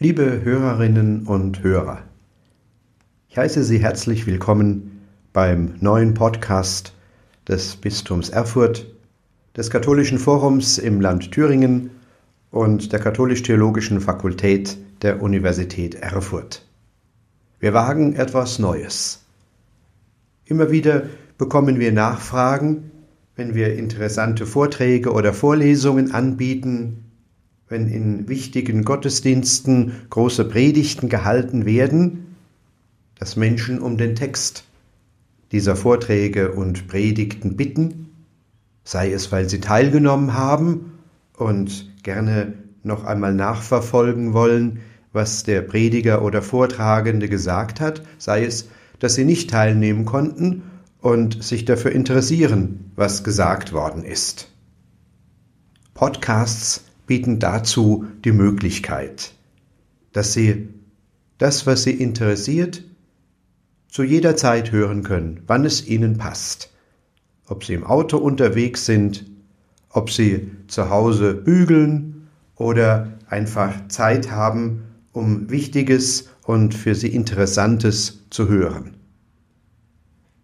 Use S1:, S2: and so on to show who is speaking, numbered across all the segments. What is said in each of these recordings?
S1: Liebe Hörerinnen und Hörer, ich heiße Sie herzlich willkommen beim neuen Podcast des Bistums Erfurt, des Katholischen Forums im Land Thüringen und der Katholisch-Theologischen Fakultät der Universität Erfurt. Wir wagen etwas Neues. Immer wieder bekommen wir Nachfragen, wenn wir interessante Vorträge oder Vorlesungen anbieten, wenn in wichtigen Gottesdiensten große Predigten gehalten werden, dass Menschen um den Text dieser Vorträge und Predigten bitten, sei es, weil sie teilgenommen haben und gerne noch einmal nachverfolgen wollen, was der Prediger oder Vortragende gesagt hat, sei es, dass sie nicht teilnehmen konnten und sich dafür interessieren, was gesagt worden ist. Podcasts bieten dazu die Möglichkeit, dass Sie das, was Sie interessiert, zu jeder Zeit hören können, wann es Ihnen passt. Ob Sie im Auto unterwegs sind, ob Sie zu Hause bügeln oder einfach Zeit haben, um Wichtiges und für Sie Interessantes zu hören.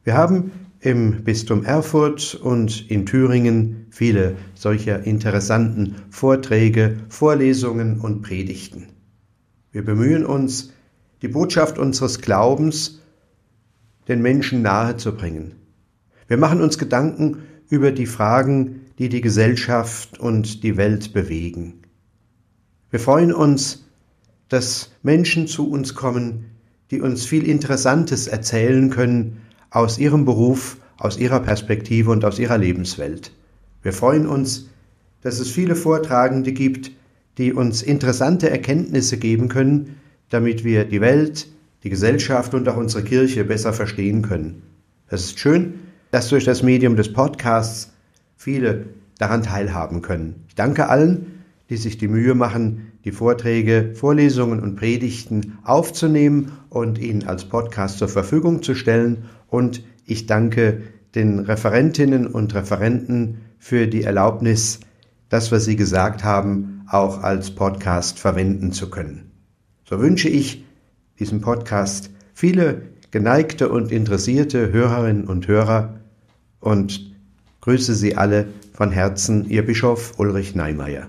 S1: Wir haben im Bistum Erfurt und in Thüringen viele solcher interessanten Vorträge, Vorlesungen und Predigten. Wir bemühen uns, die Botschaft unseres Glaubens den Menschen nahezubringen. Wir machen uns Gedanken über die Fragen, die die Gesellschaft und die Welt bewegen. Wir freuen uns, dass Menschen zu uns kommen, die uns viel Interessantes erzählen können aus ihrem Beruf, aus ihrer Perspektive und aus ihrer Lebenswelt. Wir freuen uns, dass es viele Vortragende gibt, die uns interessante Erkenntnisse geben können, damit wir die Welt, die Gesellschaft und auch unsere Kirche besser verstehen können. Es ist schön, dass durch das Medium des Podcasts viele daran teilhaben können. Ich danke allen, die sich die Mühe machen, die Vorträge, Vorlesungen und Predigten aufzunehmen und ihnen als Podcast zur Verfügung zu stellen. Und ich danke den Referentinnen und Referenten für die Erlaubnis, das, was sie gesagt haben, auch als Podcast verwenden zu können. So wünsche ich diesem Podcast viele geneigte und interessierte Hörerinnen und Hörer und grüße Sie alle von Herzen, Ihr Bischof Ulrich Neimeyer.